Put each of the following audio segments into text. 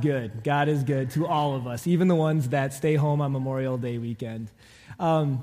good. God is good to all of us, even the ones that stay home on Memorial Day weekend. Um,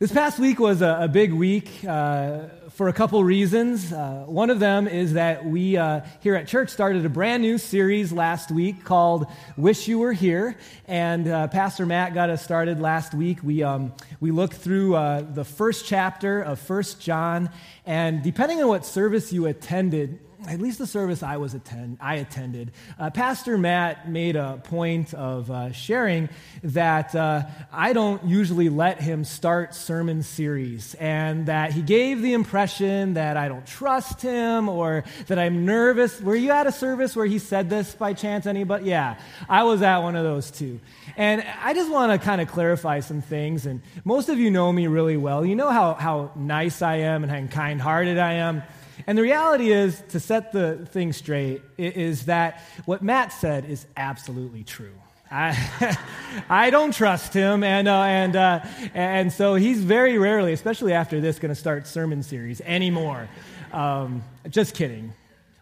this past week was a, a big week uh, for a couple reasons. Uh, one of them is that we uh, here at church started a brand new series last week called Wish You Were Here. And uh, Pastor Matt got us started last week. We, um, we looked through uh, the first chapter of First John. And depending on what service you attended, at least the service I was attend, I attended, uh, Pastor Matt made a point of uh, sharing that uh, I don't usually let him start sermon series, and that he gave the impression that I don't trust him or that I'm nervous. Were you at a service where he said this by chance? Anybody? Yeah, I was at one of those too. And I just want to kind of clarify some things. And most of you know me really well. You know how, how nice I am and how kind hearted I am. And the reality is, to set the thing straight, is that what Matt said is absolutely true. I, I don't trust him, and, uh, and, uh, and so he's very rarely, especially after this, going to start sermon series anymore. Um, just kidding.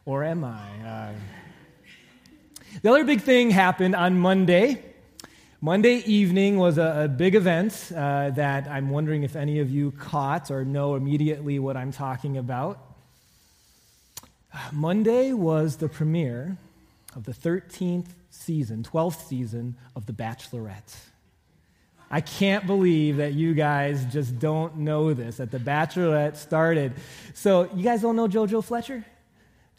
Or am I? Uh, the other big thing happened on Monday. Monday evening was a, a big event uh, that I'm wondering if any of you caught or know immediately what I'm talking about. Monday was the premiere of the 13th season, 12th season of The Bachelorette. I can't believe that you guys just don't know this, that The Bachelorette started. So, you guys don't know JoJo Fletcher?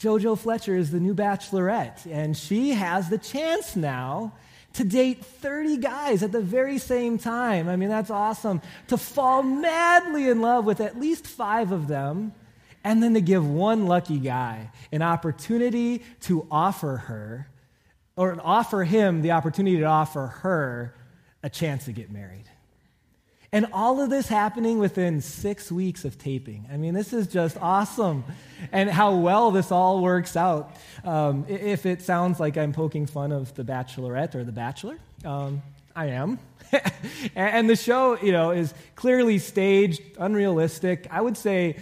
JoJo Fletcher is the new Bachelorette, and she has the chance now to date 30 guys at the very same time. I mean, that's awesome. To fall madly in love with at least five of them and then to give one lucky guy an opportunity to offer her, or offer him the opportunity to offer her a chance to get married. And all of this happening within six weeks of taping. I mean, this is just awesome. And how well this all works out. Um, if it sounds like I'm poking fun of The Bachelorette or The Bachelor, um, I am. and the show, you know, is clearly staged, unrealistic. I would say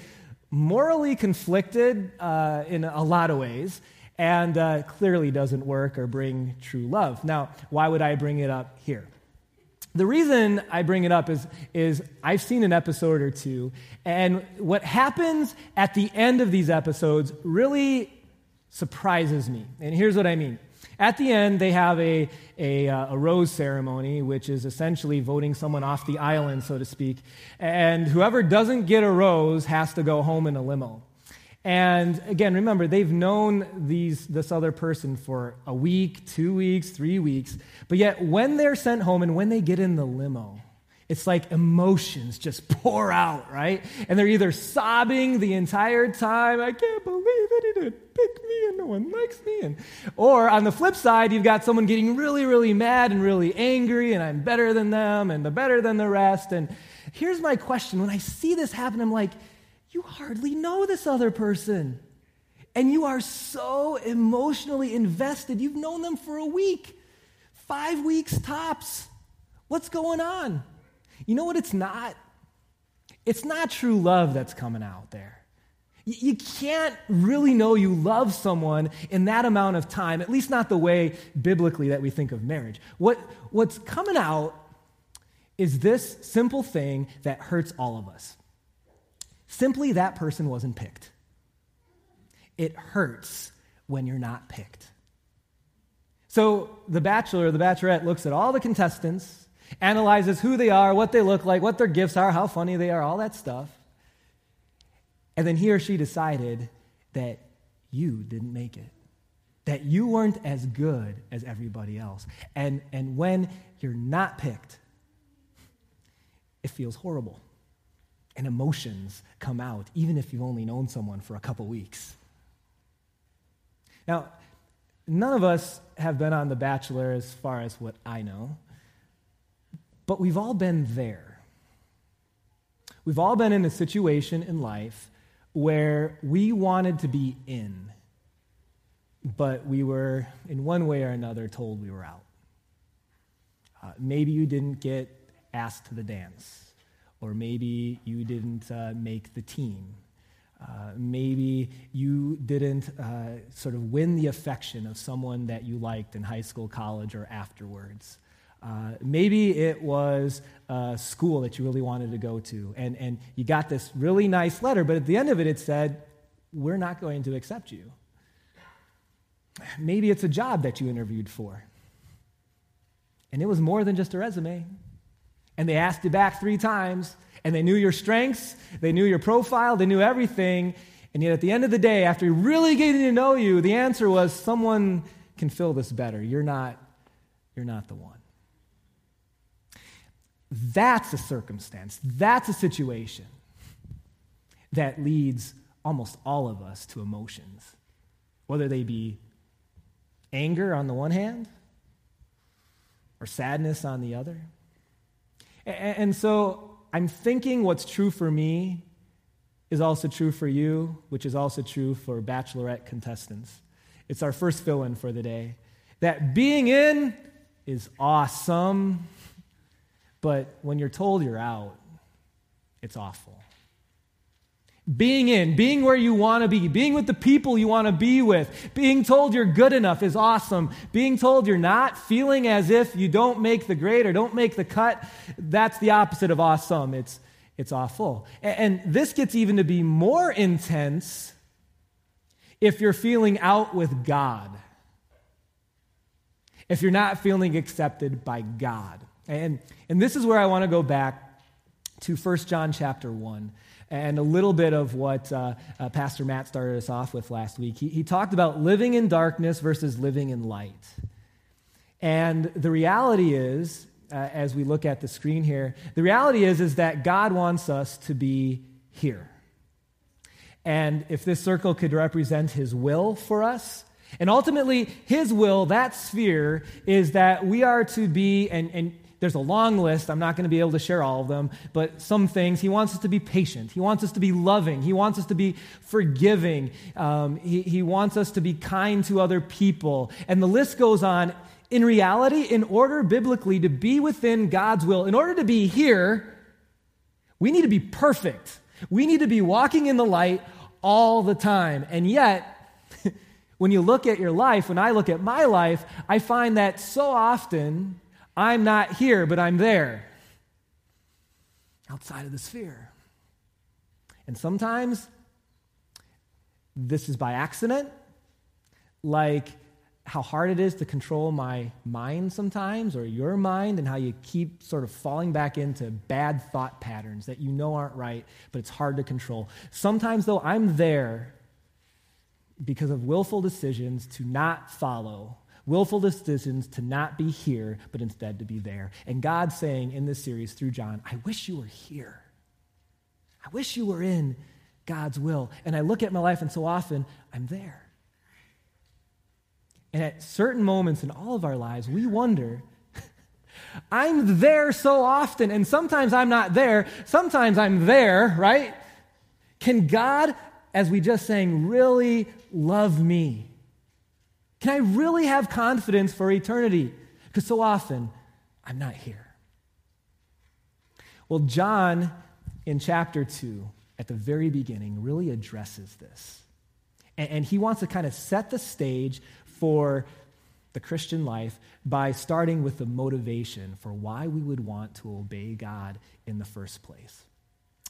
morally conflicted uh, in a lot of ways and uh, clearly doesn't work or bring true love. Now, why would I bring it up here? The reason I bring it up is, is I've seen an episode or two, and what happens at the end of these episodes really surprises me. And here's what I mean at the end, they have a, a, uh, a, rose ceremony, which is essentially voting someone off the island, so to speak. And whoever doesn't get a rose has to go home in a limo. And again, remember, they've known these, this other person for a week, two weeks, three weeks. But yet, when they're sent home and when they get in the limo, it's like emotions just pour out, right? And they're either sobbing the entire time, I can't believe it, he didn't pick me and no one likes me. And, or on the flip side, you've got someone getting really, really mad and really angry, and I'm better than them and the better than the rest. And here's my question when I see this happen, I'm like, you hardly know this other person. And you are so emotionally invested. You've known them for a week, five weeks tops. What's going on? You know what it's not? It's not true love that's coming out there. You can't really know you love someone in that amount of time, at least not the way biblically that we think of marriage. What, what's coming out is this simple thing that hurts all of us. Simply, that person wasn't picked. It hurts when you're not picked. So the bachelor or the bachelorette looks at all the contestants analyzes who they are, what they look like, what their gifts are, how funny they are, all that stuff. And then he or she decided that you didn't make it, that you weren't as good as everybody else. And, and when you're not picked, it feels horrible. And emotions come out, even if you've only known someone for a couple weeks. Now, none of us have been on The Bachelor as far as what I know. But we've all been there. We've all been in a situation in life where we wanted to be in, but we were, in one way or another, told we were out. Uh, maybe you didn't get asked to the dance, or maybe you didn't uh, make the team. Uh, maybe you didn't uh, sort of win the affection of someone that you liked in high school, college, or afterwards. Uh, maybe it was a school that you really wanted to go to, and, and you got this really nice letter, but at the end of it, it said, We're not going to accept you. Maybe it's a job that you interviewed for, and it was more than just a resume. And they asked you back three times, and they knew your strengths, they knew your profile, they knew everything. And yet, at the end of the day, after really getting to know you, the answer was someone can fill this better. You're not, you're not the one. That's a circumstance, that's a situation that leads almost all of us to emotions, whether they be anger on the one hand or sadness on the other. And so I'm thinking what's true for me is also true for you, which is also true for bachelorette contestants. It's our first fill in for the day. That being in is awesome, but when you're told you're out, it's awful. Being in, being where you want to be, being with the people you want to be with, being told you're good enough is awesome. Being told you're not, feeling as if you don't make the grade or don't make the cut, that's the opposite of awesome. It's, it's awful. And, and this gets even to be more intense if you're feeling out with God, if you're not feeling accepted by God. And, and this is where I want to go back to 1 John chapter 1 and a little bit of what uh, uh, Pastor Matt started us off with last week. He, he talked about living in darkness versus living in light. And the reality is, uh, as we look at the screen here, the reality is, is that God wants us to be here. And if this circle could represent his will for us, and ultimately, his will, that sphere, is that we are to be, and, and there's a long list. I'm not going to be able to share all of them, but some things. He wants us to be patient. He wants us to be loving. He wants us to be forgiving. Um, he, he wants us to be kind to other people. And the list goes on. In reality, in order biblically to be within God's will, in order to be here, we need to be perfect. We need to be walking in the light all the time. And yet, when you look at your life, when I look at my life, I find that so often I'm not here, but I'm there, outside of the sphere. And sometimes this is by accident, like how hard it is to control my mind sometimes, or your mind, and how you keep sort of falling back into bad thought patterns that you know aren't right, but it's hard to control. Sometimes, though, I'm there because of willful decisions to not follow willful decisions to not be here, but instead to be there. And God's saying in this series through John, I wish you were here. I wish you were in God's will. And I look at my life, and so often I'm there. And at certain moments in all of our lives, we wonder, I'm there so often, and sometimes I'm not there. Sometimes I'm there, right? Can God, as we just sang, really love me? Can I really have confidence for eternity? Because so often I'm not here. Well, John in chapter 2, at the very beginning, really addresses this. And, he wants to kind of set the stage for the Christian life by starting with the motivation for why we would want to obey God in the first place.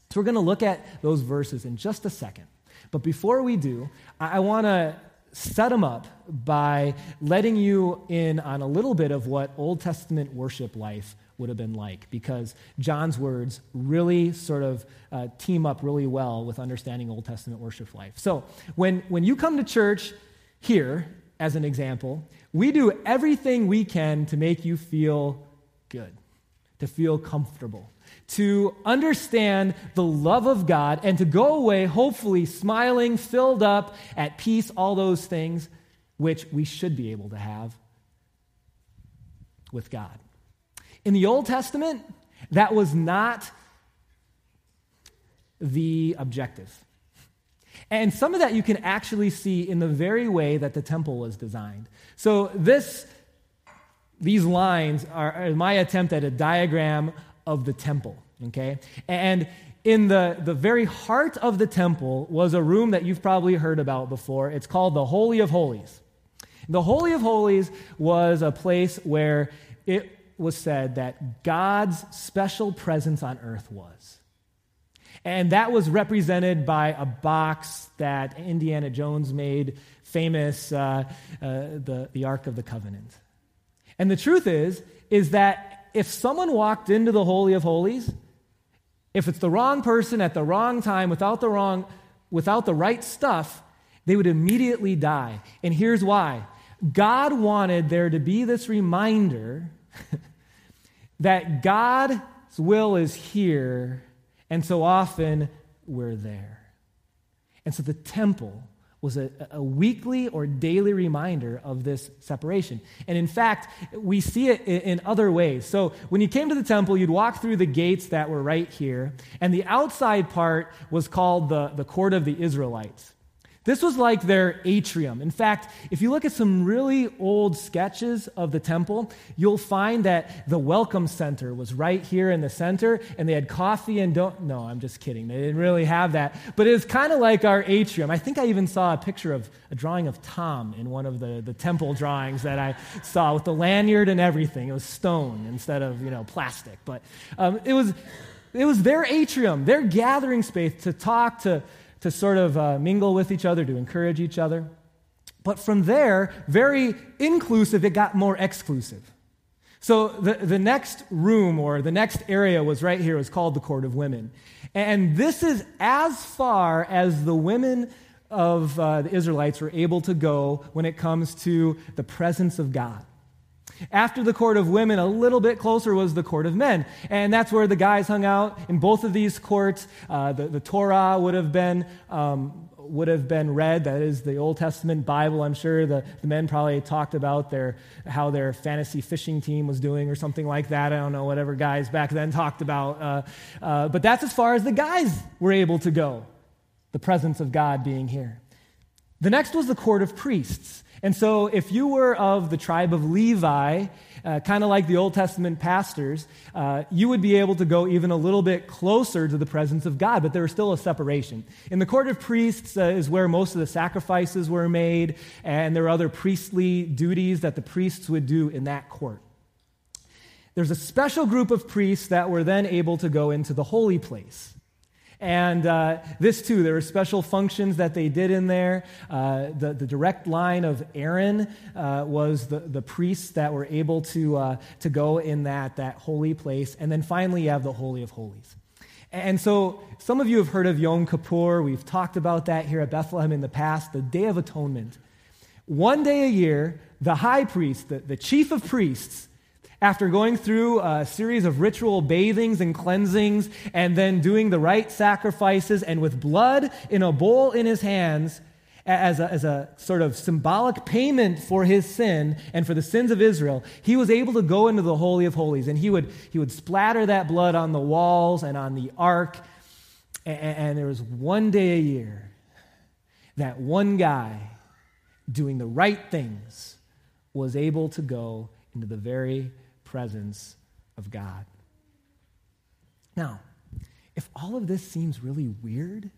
So we're going to look at those verses in just a second. But before we do, I want to set them up by letting you in on a little bit of what Old Testament worship life would have been like, because John's words really sort of uh, team up really well with understanding Old Testament worship life. So, when, when you come to church here, as an example, we do everything we can to make you feel good, to feel comfortable to understand the love of God and to go away, hopefully, smiling, filled up, at peace, all those things which we should be able to have with God. In the Old Testament, that was not the objective. And some of that you can actually see in the very way that the temple was designed. So, this, these lines are, my attempt at a diagram of the temple, okay? And in the, the very heart of the temple was a room that you've probably heard about before. It's called the Holy of Holies. The Holy of Holies was a place where it was said that God's special presence on earth was. And that was represented by a box that Indiana Jones made famous, uh, uh, the, the Ark of the Covenant. And the truth is, is that if someone walked into the Holy of Holies, if it's the wrong person at the wrong time without the wrong, without the right stuff, they would immediately die. And here's why. God wanted there to be this reminder that God's will is here, and so often we're there. And so the temple was a, a, weekly or daily reminder of this separation. And in fact, we see it in, in other ways. So when you came to the temple, you'd walk through the gates that were right here, and the outside part was called the, the court of the Israelites. This was like their atrium. In fact, if you look at some really old sketches of the temple, you'll find that the welcome center was right here in the center, and they had coffee and don't. No, I'm just kidding. They didn't really have that. But it's kind of like our atrium. I think I even saw a picture of a drawing of Tom in one of the, the temple drawings that I saw with the lanyard and everything. It was stone instead of, you know, plastic. But um, it, was, it was their atrium, their gathering space to talk to to sort of uh, mingle with each other, to encourage each other. But from there, very inclusive, it got more exclusive. So the, the next room or the next area was right here, it was called the Court of Women. And this is as far as the women of uh, the Israelites were able to go when it comes to the presence of God. After the court of women, a little bit closer was the court of men. And that's where the guys hung out. In both of these courts, uh, the, the, Torah would have been. Um, would have been read. That is the Old Testament Bible. I'm sure the, the men probably talked about their, how their fantasy fishing team was doing or something like that. I don't know, whatever guys back then talked about. Uh, uh, but that's as far as the guys were able to go, the presence of God being here. The next was the court of priests. And so, if you were of the tribe of Levi, uh, kind of like the Old Testament pastors, uh, you would be able to go even a little bit closer to the presence of God, but there was still a separation. In the court of priests uh, is where most of the sacrifices were made, and there were other priestly duties that the priests would do in that court. There's a special group of priests that were then able to go into the holy place. And uh, this too, there were special functions that they did in there. Uh, the, the direct line of Aaron uh, was the, the priests that were able to, uh, to go in that, that holy place. And then finally, you have the Holy of Holies. And so, some of you have heard of Yom Kippur. We've talked about that here at Bethlehem in the past, the Day of Atonement. One day a year, the high priest, the, the chief of priests, after going through a series of ritual bathings and cleansings, and then doing the right sacrifices, and with blood in a bowl in his hands, as a, as a sort of symbolic payment for his sin and for the sins of Israel, he was able to go into the Holy of Holies and he would, he would splatter that blood on the walls and on the ark. And, and there was one day a year that one guy doing the right things was able to go into the very presence of God. Now, if all of this seems really weird,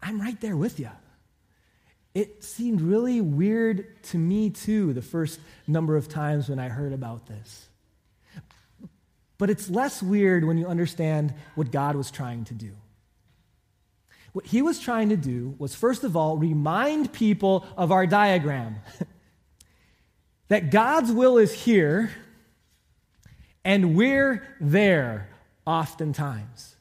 I'm right there with you. It seemed really weird to me too the first number of times when I heard about this. But it's less weird when you understand what God was trying to do. What he was trying to do was, first of all, remind people of our diagram. that God's will is here and we're there oftentimes.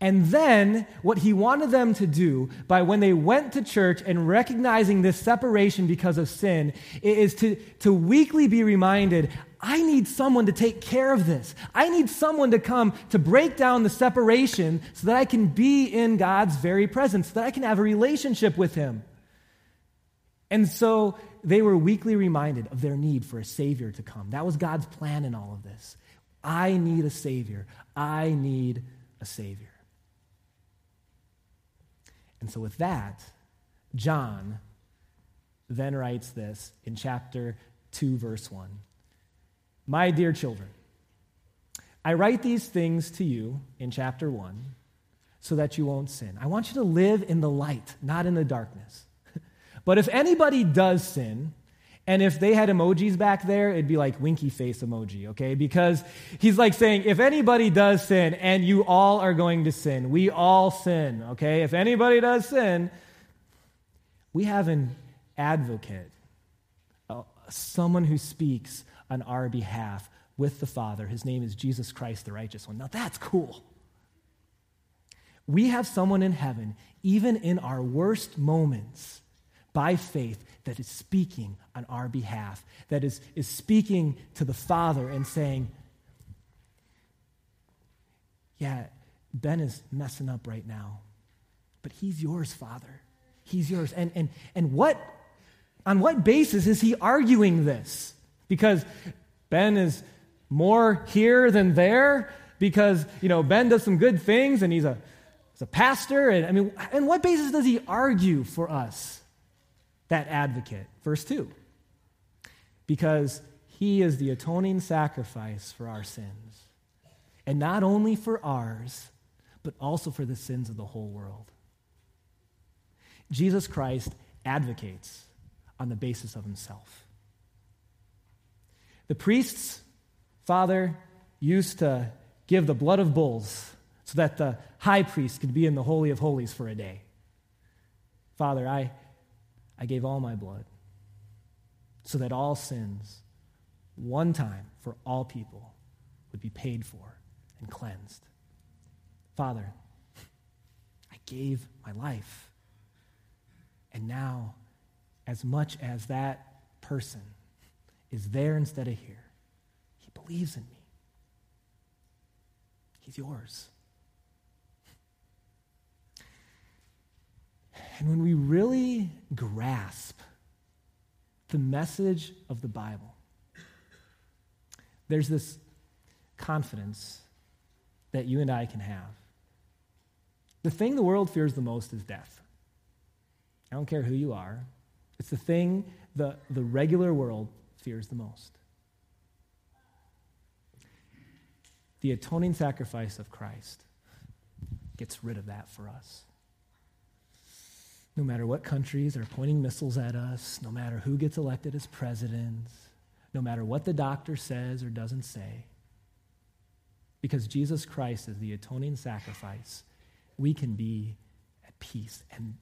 And then, what he wanted them to do by when they went to church and recognizing this separation because of sin is to, to weekly be reminded I need someone to take care of this. I need someone to come to break down the separation so that I can be in God's very presence, so that I can have a relationship with him. And so they were weekly reminded of their need for a Savior to come. That was God's plan in all of this. I need a Savior. I need a Savior. And so, with that, John then writes this in chapter 2, verse 1. My dear children, I write these things to you in chapter 1 so that you won't sin. I want you to live in the light, not in the darkness. But if anybody does sin, and if they had emojis back there, it'd be like winky face emoji, okay? Because he's like saying, if anybody does sin, and you all are going to sin, we all sin, okay? If anybody does sin, we have an advocate, someone who speaks on our behalf with the Father. His name is Jesus Christ, the righteous one. Now that's cool. We have someone in heaven, even in our worst moments, by faith, that is speaking on our behalf, that is, is speaking to the Father and saying, Yeah, Ben is messing up right now, but he's yours, Father. He's yours. And, and, and what, on what basis is he arguing this? Because Ben is more here than there because, you know, Ben does some good things and he's a, he's a pastor. And I mean, and what basis does he argue for us, that advocate? Verse 2. Because he is the atoning sacrifice for our sins. And not only for ours, but also for the sins of the whole world. Jesus Christ advocates on the basis of himself. The priests Father used to give the blood of bulls so that the high priest could be in the Holy of Holies for a day. Father, I, I gave all my blood so that all sins, one time for all people, would be paid for and cleansed. Father, I gave my life. And now, as much as that person is there instead of here, he believes in me. He's yours. And when we really grasp the message of the Bible, there's this confidence that you and I can have. The thing the world fears the most is death. I don't care who you are, it's the thing the, the regular world fears the most. The atoning sacrifice of Christ gets rid of that for us. No matter what countries are pointing missiles at us, no matter who gets elected as president, no matter what the doctor says or doesn't say, because Jesus Christ is the atoning sacrifice, we can be at peace. And,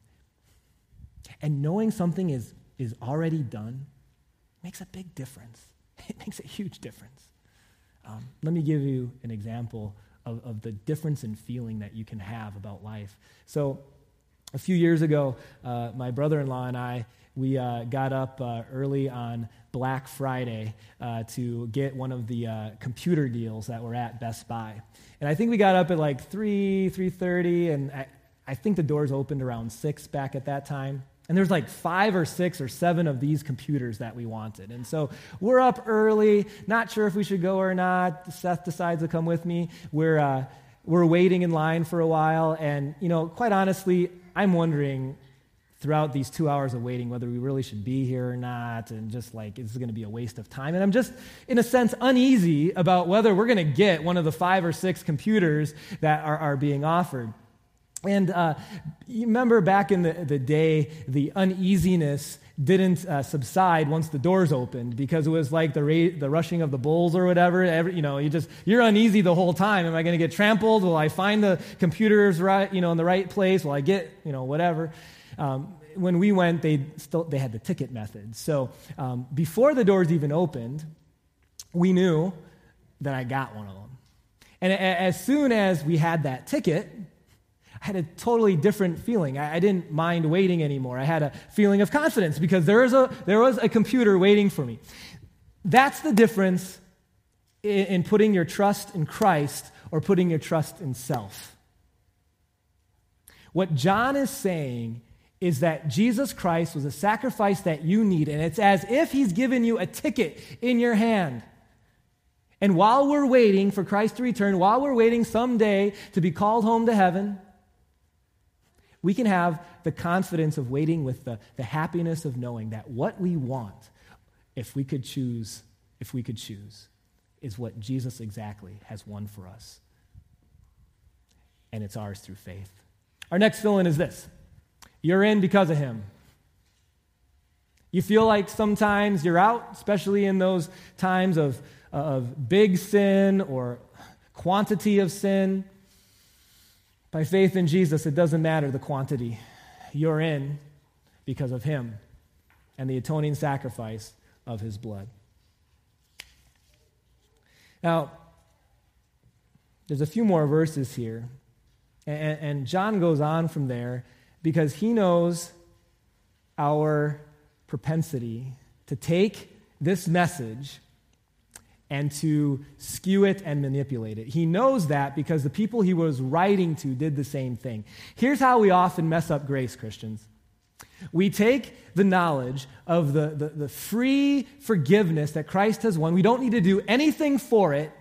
and knowing something is, is already done makes a big difference. It makes a huge difference. Um, let me give you an example of, of the difference in feeling that you can have about life. So, a few years ago, uh, my brother in law and I, we uh, got up uh, early on Black Friday uh, to get one of the uh, computer deals that were at Best Buy. And I think we got up at like 3, 3.30, and I, I think the doors opened around 6 back at that time. And there's like five or six or seven of these computers that we wanted. And so we're up early, not sure if we should go or not. Seth decides to come with me. We're, uh, we're waiting in line for a while. And, you know, quite honestly, I'm wondering throughout these two hours of waiting whether we really should be here or not. And just like, is this going to be a waste of time? And I'm just, in a sense, uneasy about whether we're going to get one of the five or six computers that are, are being offered. And uh, you remember back in the, the day, the uneasiness didn't uh, subside once the doors opened because it was like the, ra- the rushing of the bulls or whatever. Every, you know, you just, you're uneasy the whole time. Am I going to get trampled? Will I find the computers right, you know, in the right place? Will I get, you know, whatever? Um, when we went, they, still, they had the ticket method. So um, before the doors even opened, we knew that I got one of them. And as soon as we had that ticket, had a totally different feeling. I, I, didn't mind waiting anymore. I had a feeling of confidence because there was a, there was a computer waiting for me. That's the difference in, in putting your trust in Christ or putting your trust in self. What John is saying is that Jesus Christ was a sacrifice that you need, and it's as if he's given you a ticket in your hand. And while we're waiting for Christ to return, while we're waiting someday to be called home to heaven, we can have the confidence of waiting with the, the happiness of knowing that what we want, if we could choose, if we could choose, is what Jesus exactly has won for us. And it's ours through faith. Our next fill in is this you're in because of him. You feel like sometimes you're out, especially in those times of, of big sin or quantity of sin. By faith in Jesus, it doesn't matter the quantity. You're in because of him and the atoning sacrifice of his blood. Now, there's a few more verses here, and, John goes on from there because he knows our propensity to take this message and to skew it and manipulate it. He knows that because the people he was writing to did the same thing. Here's how we often mess up grace, Christians. We take the knowledge of the, the, the, free forgiveness that Christ has won, we don't need to do anything for it,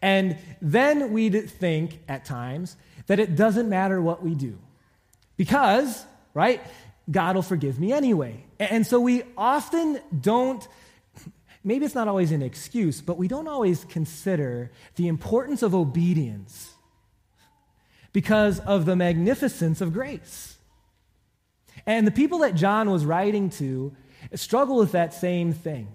and then we think at times that it doesn't matter what we do. Because, right, God will forgive me anyway. And so we often don't, maybe it's not always an excuse, but we don't always consider the importance of obedience because of the magnificence of grace. And the people that John was writing to struggle with that same thing.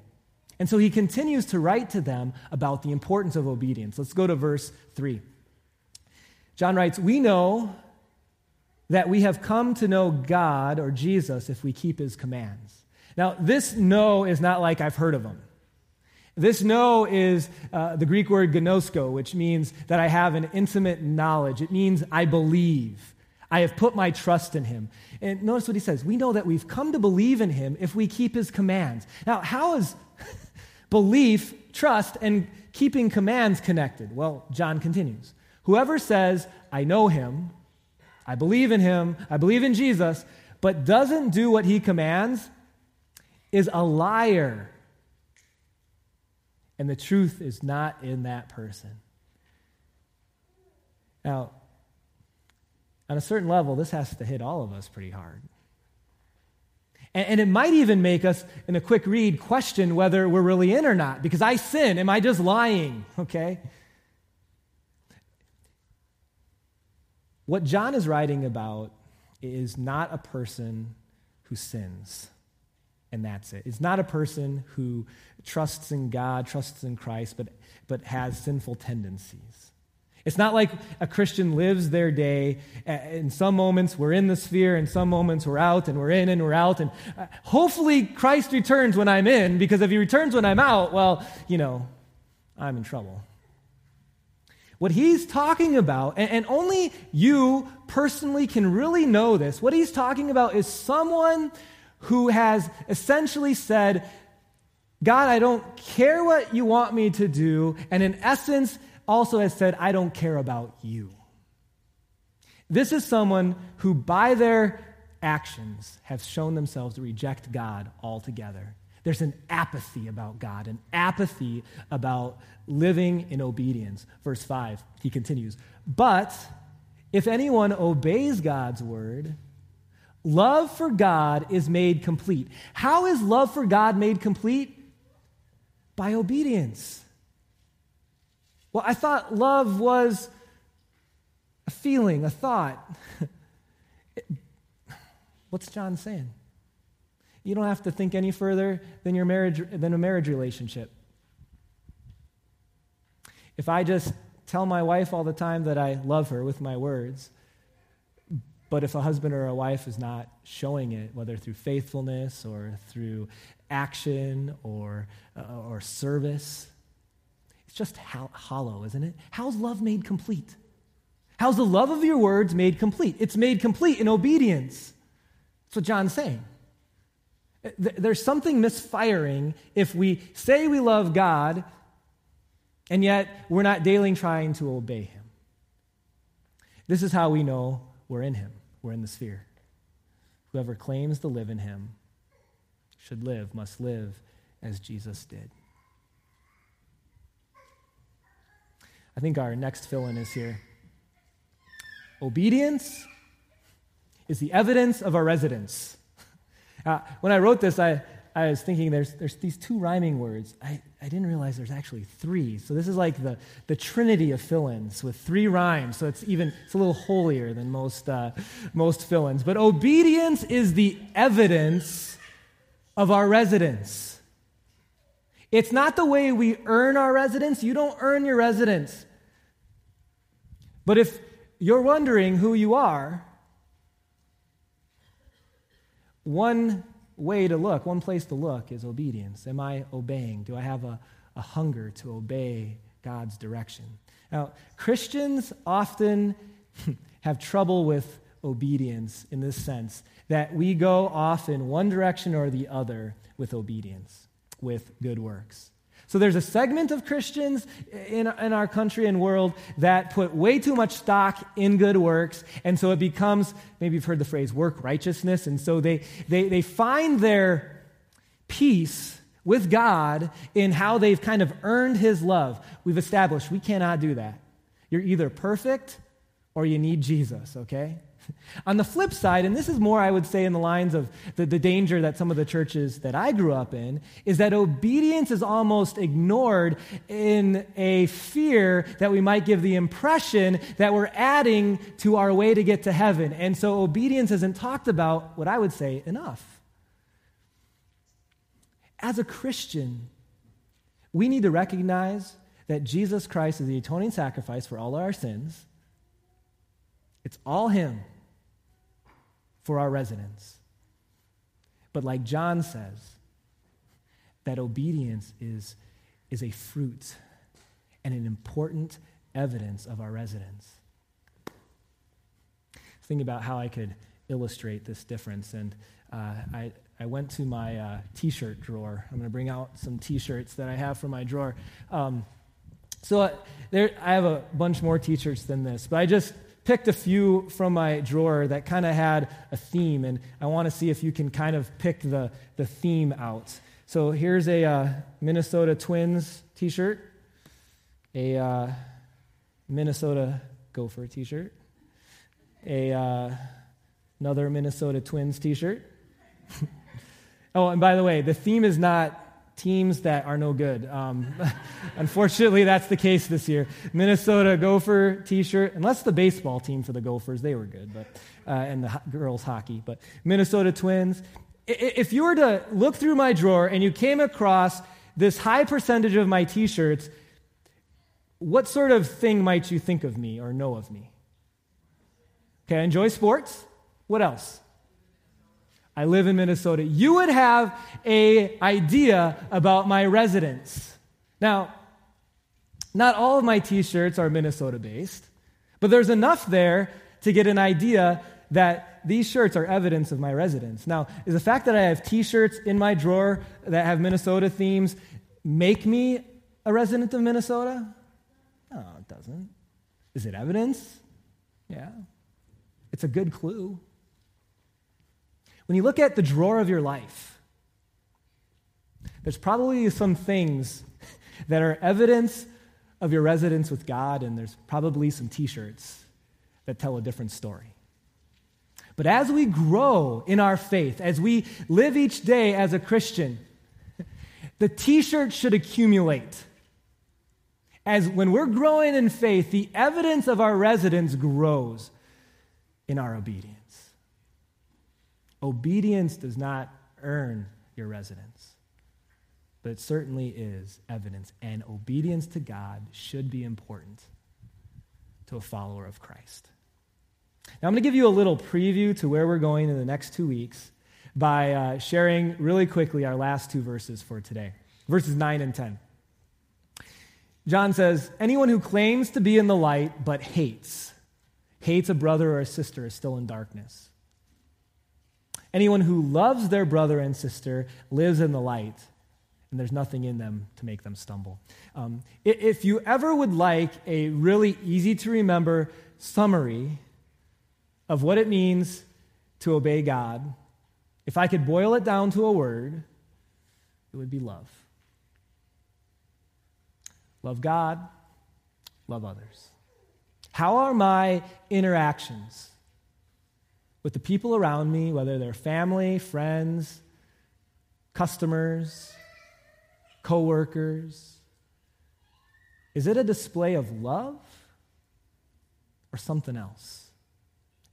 And so he continues to write to them about the importance of obedience. Let's go to verse 3. John writes, We know that we have come to know God or Jesus if we keep his commands. Now, this know is not like I've heard of him. This know is uh, the Greek word gnosko, which means that I have an intimate knowledge. It means I believe. I have put my trust in him. And notice what he says. We know that we've come to believe in him if we keep his commands. Now, how is belief, trust, and keeping commands connected? Well, John continues. Whoever says, I know him, I believe in him, I believe in Jesus, but doesn't do what he commands is a liar. And the truth is not in that person. Now, on a certain level, this has to hit all of us pretty hard. And, and, it might even make us, in a quick read, question whether we're really in or not. Because I sin. Am I just lying? Okay? What John is writing about is not a person who sins, and that's it. It's not a person who trusts in God, trusts in Christ, but, but has sinful tendencies. It's not like a Christian lives their day. In some moments, we're in the sphere, in some moments, we're out, and we're in and we're out. And uh, hopefully, Christ returns when I'm in, because if he returns when I'm out, well, you know, I'm in trouble. What he's talking about, and only you personally can really know this, what he's talking about is someone who has essentially said, God, I don't care what you want me to do. And in essence, also has said, I don't care about you. This is someone who, by their actions, have shown themselves to reject God altogether. There's an apathy about God, an apathy about living in obedience. Verse 5, he continues, But if anyone obeys God's word, love for God is made complete. How is love for God made complete? By obedience. Well, I thought love was a feeling, a thought. What's John saying? You don't have to think any further than your marriage than a marriage relationship. If I just tell my wife all the time that I love her with my words, but if a husband or a wife is not showing it, whether through faithfulness or through action or, uh, or service, it's just hollow, isn't it? How's love made complete? How's the love of your words made complete? It's made complete in obedience. That's what John's saying. There's something misfiring if we say we love God and yet we're not daily trying to obey Him. This is how we know we're in Him, we're in the sphere. Whoever claims to live in Him should live, must live as Jesus did. I think our next fill in is here. Obedience is the evidence of our residence. Uh, when I wrote this, I, I was thinking there's, there's these two rhyming words. I, I didn't realize there's actually three. So this is like the, the trinity of fill-ins with three rhymes. So it's even it's a little holier than most, uh, most fill-ins. But obedience is the evidence of our residence. It's not the way we earn our residence. You don't earn your residence. But if you're wondering who you are, one way to look, one place to look is obedience. Am I obeying? Do I have a, a hunger to obey God's direction? Now, Christians often have trouble with obedience in this sense that we go off in one direction or the other with obedience, with good works. So there's a segment of Christians in, in our country and world that put way too much stock in good works. And so it becomes, maybe you've heard the phrase work righteousness. And so they, they, they find their peace with God in how they've kind of earned his love. We've established we cannot do that. You're either perfect or you need Jesus, okay? On the flip side, and this is more, I would say, in the lines of the, the danger that some of the churches that I grew up in, is that obedience is almost ignored in a fear that we might give the impression that we're adding to our way to get to heaven. And so obedience isn't talked about, what I would say, enough. As a Christian, we need to recognize that Jesus Christ is the atoning sacrifice for all our sins. It's all Him for our residence. But like John says, that obedience is, is a fruit and an important evidence of our residence. Thinking about how I could illustrate this difference, and uh, I, I went to my uh, t shirt drawer. I'm going to bring out some t shirts that I have from my drawer. Um, so uh, there, I have a bunch more t shirts than this, but I just picked a few from my drawer that kind of had a theme, and I want to see if you can kind of pick the, the theme out. So here's a uh, Minnesota Twins t shirt, a uh, Minnesota Gopher t shirt, a, uh, another Minnesota Twins t shirt. oh, and by the way, the theme is not teams that are no good. Um, unfortunately, that's the case this year. Minnesota Gopher T-shirt, unless the baseball team for the Gophers, they were good, but uh, and the ho- girls hockey. But Minnesota Twins. If you were to look through my drawer and you came across this high percentage of my T-shirts, what sort of thing might you think of me or know of me? Okay, I enjoy sports. What else? I live in Minnesota, you would have a idea about my residence. Now, not all of my t-shirts are Minnesota based, but there's enough there to get an idea that these shirts are evidence of my residence. Now, is the fact that I have t-shirts in my drawer that have Minnesota themes make me a resident of Minnesota? No, it doesn't. Is it evidence? Yeah. It's a good clue. When you look at the drawer of your life, there's probably some things that are evidence of your residence with God, and there's probably some t shirts that tell a different story. But as we grow in our faith, as we live each day as a Christian, the t shirt should accumulate. As when we're growing in faith, the evidence of our residence grows in our obedience. Obedience does not earn your residence, but it certainly is evidence. And obedience to God should be important to a follower of Christ. Now, I'm going to give you a little preview to where we're going in the next two weeks by uh, sharing really quickly our last two verses for today verses 9 and 10. John says, Anyone who claims to be in the light but hates, hates a brother or a sister is still in darkness. Anyone who loves their brother and sister lives in the light, and there's nothing in them to make them stumble. Um, if you ever would like a really easy to remember summary of what it means to obey God, if I could boil it down to a word, it would be love. Love God, love others. How are my interactions? With the people around me, whether they're family, friends, customers, coworkers? Is it a display of love or something else?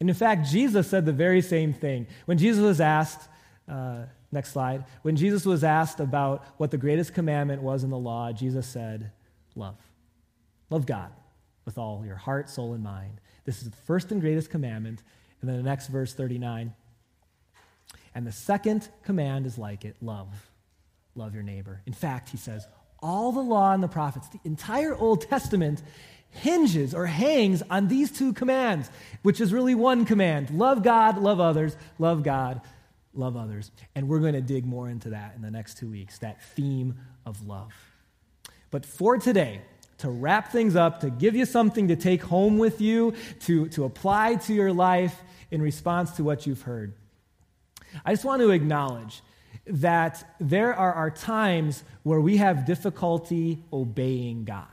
And in fact, Jesus said the very same thing. When Jesus was asked, uh, next slide, when Jesus was asked about what the greatest commandment was in the law, Jesus said, Love. Love God with all your heart, soul, and mind. This is the first and greatest commandment. And then the next verse, 39. And the second command is like it love. Love your neighbor. In fact, he says, all the law and the prophets, the entire Old Testament hinges or hangs on these two commands, which is really one command love God, love others, love God, love others. And we're going to dig more into that in the next two weeks, that theme of love. But for today, to wrap things up, to give you something to take home with you, to, to apply to your life in response to what you've heard, I just want to acknowledge that there are, are times where we have difficulty obeying God.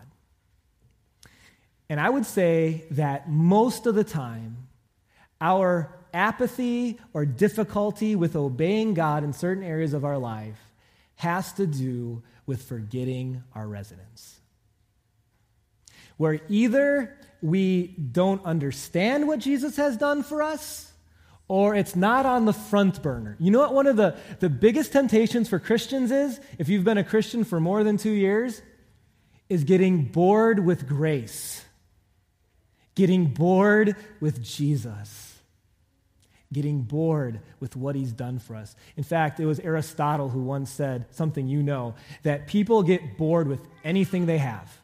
And I would say that most of the time, our apathy or difficulty with obeying God in certain areas of our life has to do with forgetting our residence. Where either we don't understand what Jesus has done for us, or it's not on the front burner. You know what one of the, the biggest temptations for Christians is, if you've been a Christian for more than two years, is getting bored with grace, getting bored with Jesus, getting bored with what he's done for us. In fact, it was Aristotle who once said something you know that people get bored with anything they have.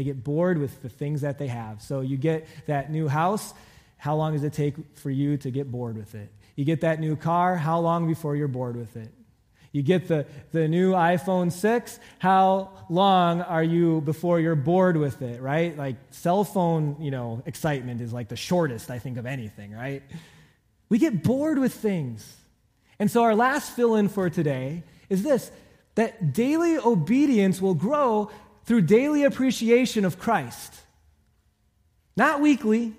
They get bored with the things that they have. So you get that new house, how long does it take for you to get bored with it? You get that new car, how long before you're bored with it? You get the, the new iPhone 6, how long are you before you're bored with it, right? Like cell phone, you know, excitement is like the shortest, I think, of anything, right? We get bored with things. And so our last fill in for today is this that daily obedience will grow through daily appreciation of Christ. Not weekly,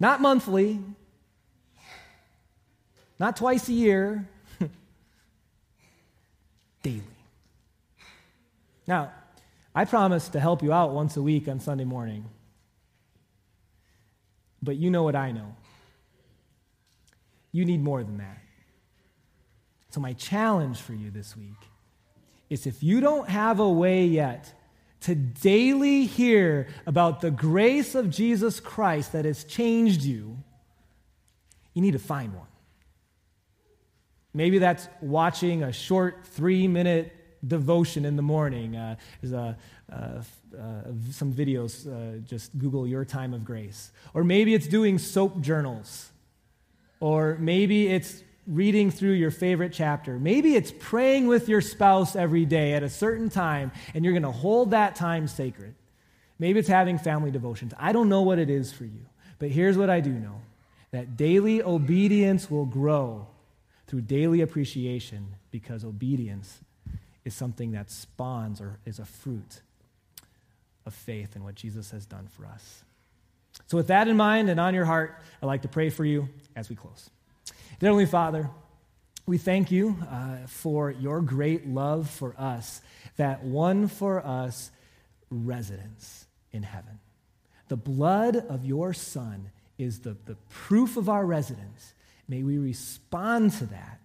not monthly, not twice a year, daily. Now, I promise to help you out once a week on Sunday morning. But you know what I know. You need more than that. So, my challenge for you this week is if you don't have a way yet to daily hear about the grace of Jesus Christ that has changed you, you need to find one. Maybe that's watching a short three minute devotion in the morning. Uh, there's a, uh, uh, some videos, uh, just Google your time of grace. Or maybe it's doing SOAP journals. Or maybe it's reading through your favorite chapter. Maybe it's praying with your spouse every day at a certain time, and you're going to hold that time sacred. Maybe it's having family devotions. I don't know what it is for you, but here's what I do know that daily obedience will grow through daily appreciation because obedience is something that spawns or is a fruit of faith in what Jesus has done for us. So, with that in mind and on your heart, I'd like to pray for you as we close. Dear Heavenly Father, we thank you uh, for your great love for us that won for us residence in heaven. The blood of your Son is the, the proof of our residence. May we respond to that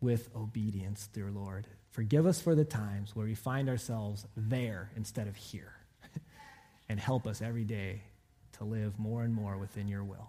with obedience, dear Lord. Forgive us for the times where we find ourselves there instead of here. and help us every day to live more and more within your will.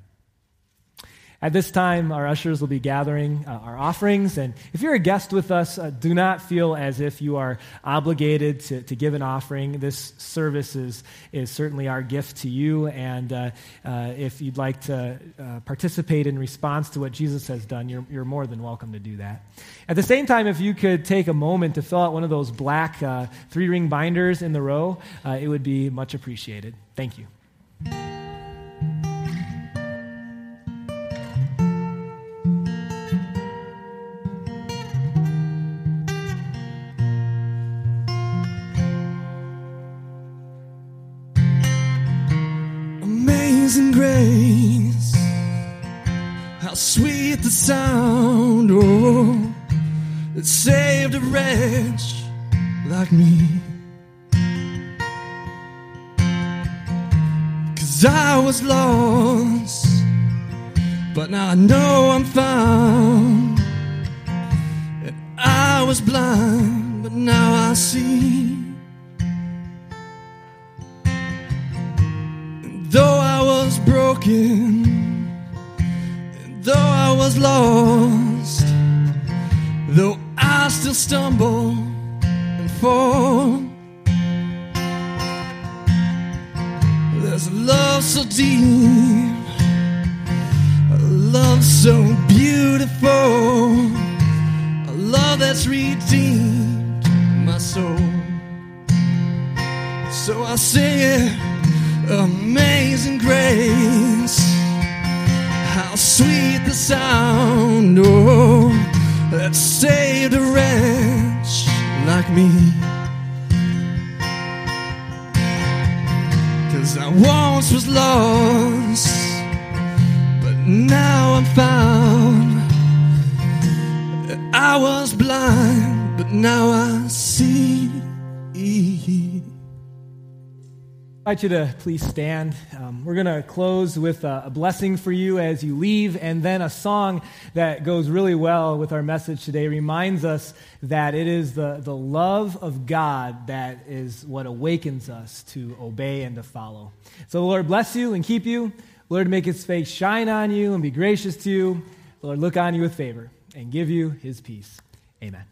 At this time, our ushers will be gathering uh, our offerings. And if you're a guest with us, uh, do not feel as if you are obligated to, to give an offering. This service is, is certainly our gift to you. And uh, uh if you'd like to uh, participate in response to what Jesus has done, you're, you're more than welcome to do that. At the same time, if you could take a moment to fill out one of those black uh, three ring binders in the row, it would be much appreciated. Thank you. How sweet the sound, oh, that saved a wretch like me. Cause I was lost, but now I know I'm found. And I was blind, but now I see. And though I was broken, though I was lost, though I still stumble and fall. There's a love so deep, a love so beautiful, a love that's redeemed my soul. So I sing it amazing grace. Sweet the sound, oh, that saved a wretch like me. Cause I once was lost, but now I'm found. I was blind, but now I see. I invite you to please stand. Um, we're going to close with a, a, blessing for you as you leave, and then a song that goes really well with our message today reminds us that it is the, the love of God that is what awakens us to obey and to follow. So, Lord bless you and keep you. Lord, make his face shine on you and be gracious to you. Lord, look on you with favor and give you his peace. Amen.